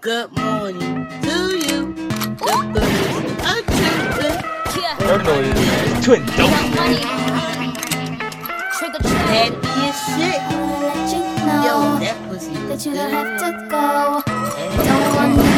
Good morning to you. The birds are chirping. Her noise is twin dope. That is shit. Let you know that you don't have to go. Don't want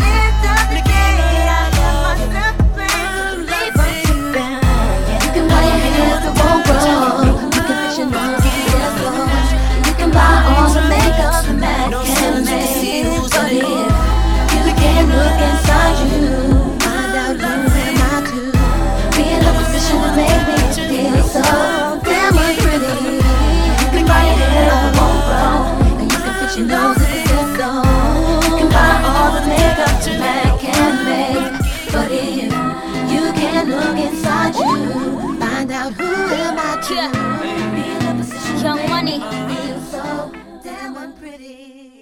she knows it's a song. You can buy all the makeup that can make, but if you can look inside you, find out who am I true. Young Money. I feel so damn unpretty.